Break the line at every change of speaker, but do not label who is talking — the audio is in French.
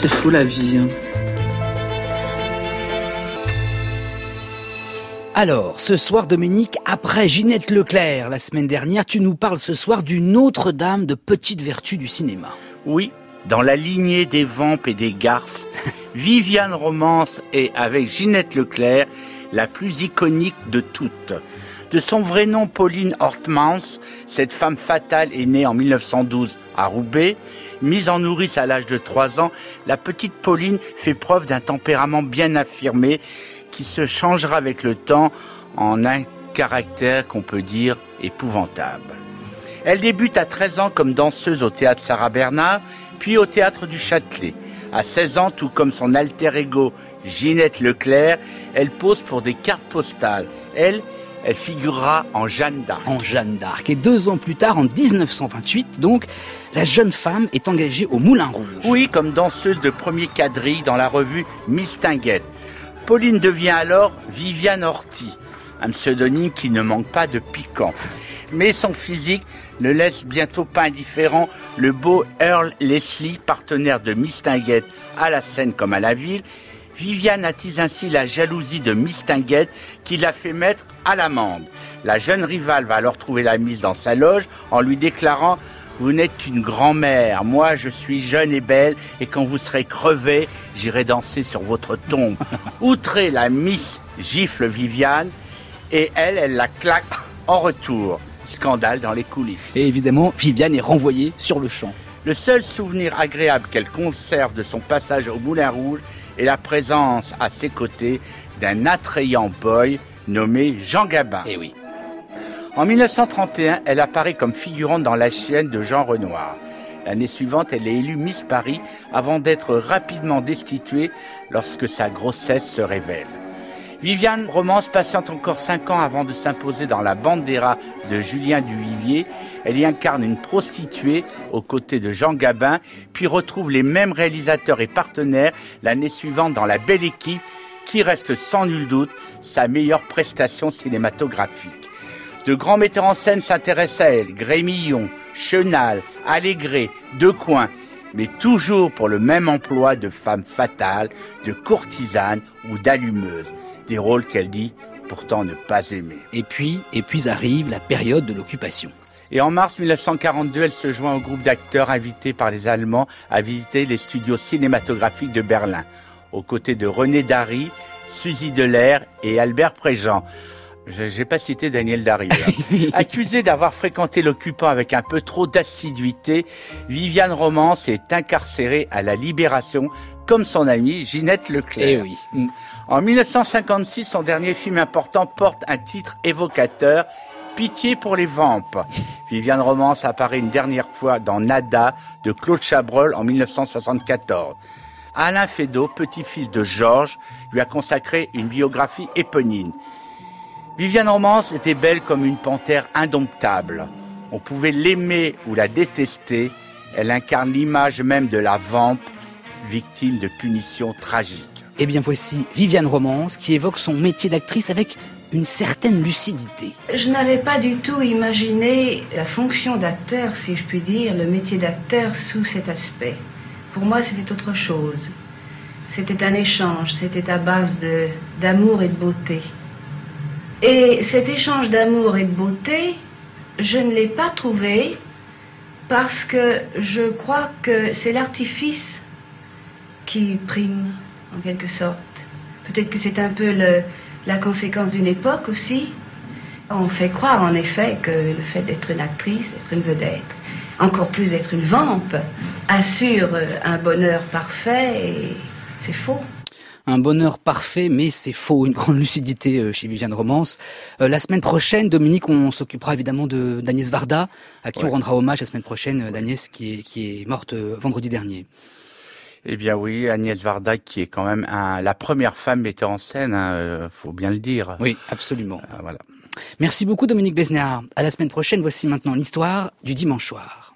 C'est fou la vie. Hein.
Alors, ce soir, Dominique, après Ginette Leclerc, la semaine dernière, tu nous parles ce soir d'une autre dame de petite vertu du cinéma.
Oui, dans la lignée des vampes et des garces, Viviane Romance est, avec Ginette Leclerc, la plus iconique de toutes. De son vrai nom, Pauline Hortmans, cette femme fatale est née en 1912 à Roubaix. Mise en nourrice à l'âge de 3 ans, la petite Pauline fait preuve d'un tempérament bien affirmé qui se changera avec le temps en un caractère qu'on peut dire épouvantable. Elle débute à 13 ans comme danseuse au théâtre Sarah Bernard, puis au théâtre du Châtelet. À 16 ans, tout comme son alter ego Ginette Leclerc, elle pose pour des cartes postales. Elle, elle figurera en Jeanne d'Arc.
En Jeanne d'Arc. Et deux ans plus tard, en 1928, donc, la jeune femme est engagée au Moulin Rouge.
Oui, comme danseuse de premier quadrille dans la revue Miss Tinguette. Pauline devient alors Viviane Horty, un pseudonyme qui ne manque pas de piquant. Mais son physique ne laisse bientôt pas indifférent le beau Earl Leslie, partenaire de Miss Tinguette à la scène comme à la ville. Viviane attise ainsi la jalousie de Miss Tinguette qui l'a fait mettre à l'amende. La jeune rivale va alors trouver la mise dans sa loge en lui déclarant vous n'êtes qu'une grand-mère, moi je suis jeune et belle, et quand vous serez crevé, j'irai danser sur votre tombe. Outré, la Miss gifle Viviane, et elle, elle la claque en retour. Scandale dans les coulisses.
Et évidemment, Viviane est renvoyée sur le champ.
Le seul souvenir agréable qu'elle conserve de son passage au Moulin Rouge est la présence à ses côtés d'un attrayant boy nommé Jean Gabin.
Eh oui.
En 1931, elle apparaît comme figurante dans la chienne de Jean Renoir. L'année suivante, elle est élue Miss Paris avant d'être rapidement destituée lorsque sa grossesse se révèle. Viviane Romance patiente encore cinq ans avant de s'imposer dans la Bandera de Julien Duvivier. Elle y incarne une prostituée aux côtés de Jean Gabin, puis retrouve les mêmes réalisateurs et partenaires l'année suivante dans La Belle Équipe, qui reste sans nul doute sa meilleure prestation cinématographique. De grands metteurs en scène s'intéressent à elle, Grémillon, Chenal, Allégret, Decoing, mais toujours pour le même emploi de femme fatale, de courtisane ou d'allumeuse. Des rôles qu'elle dit pourtant ne pas aimer.
Et puis, et puis arrive la période de l'occupation.
Et en mars 1942, elle se joint au groupe d'acteurs invités par les Allemands à visiter les studios cinématographiques de Berlin, aux côtés de René Dary, Suzy Delair et Albert Préjean. J'ai pas cité Daniel Darry. Accusée d'avoir fréquenté l'occupant avec un peu trop d'assiduité, Viviane Romance est incarcérée à la Libération, comme son amie Ginette Leclerc.
Eh oui. Mm.
En 1956, son dernier film important porte un titre évocateur, Pitié pour les vampes. Viviane Romance apparaît une dernière fois dans Nada de Claude Chabrol en 1974. Alain Fédot, petit-fils de Georges, lui a consacré une biographie éponyme. Viviane Romance était belle comme une panthère indomptable. On pouvait l'aimer ou la détester. Elle incarne l'image même de la vampe, victime de punitions tragiques.
Eh bien voici Viviane Romance qui évoque son métier d'actrice avec une certaine lucidité.
Je n'avais pas du tout imaginé la fonction d'acteur, si je puis dire, le métier d'acteur sous cet aspect. Pour moi, c'était autre chose. C'était un échange, c'était à base d'amour et de beauté. Et cet échange d'amour et de beauté, je ne l'ai pas trouvé parce que je crois que c'est l'artifice qui prime, en quelque sorte. Peut-être que c'est un peu la conséquence d'une époque aussi. On fait croire en effet que le fait d'être une actrice, d'être une vedette, encore plus d'être une vampe, assure un bonheur parfait et c'est faux
un bonheur parfait, mais c'est faux, une grande lucidité euh, chez Viviane Romance. Euh, la semaine prochaine, Dominique, on s'occupera évidemment de d'Agnès Varda, à qui on rendra hommage la semaine prochaine, euh, d'Agnès qui est, qui est morte vendredi dernier.
Eh bien oui, Agnès Varda qui est quand même la première femme metteur en scène, hein, faut bien le dire.
Oui, absolument. voilà. Merci beaucoup Dominique Besnéard. À la semaine prochaine, voici maintenant l'histoire du dimanche soir.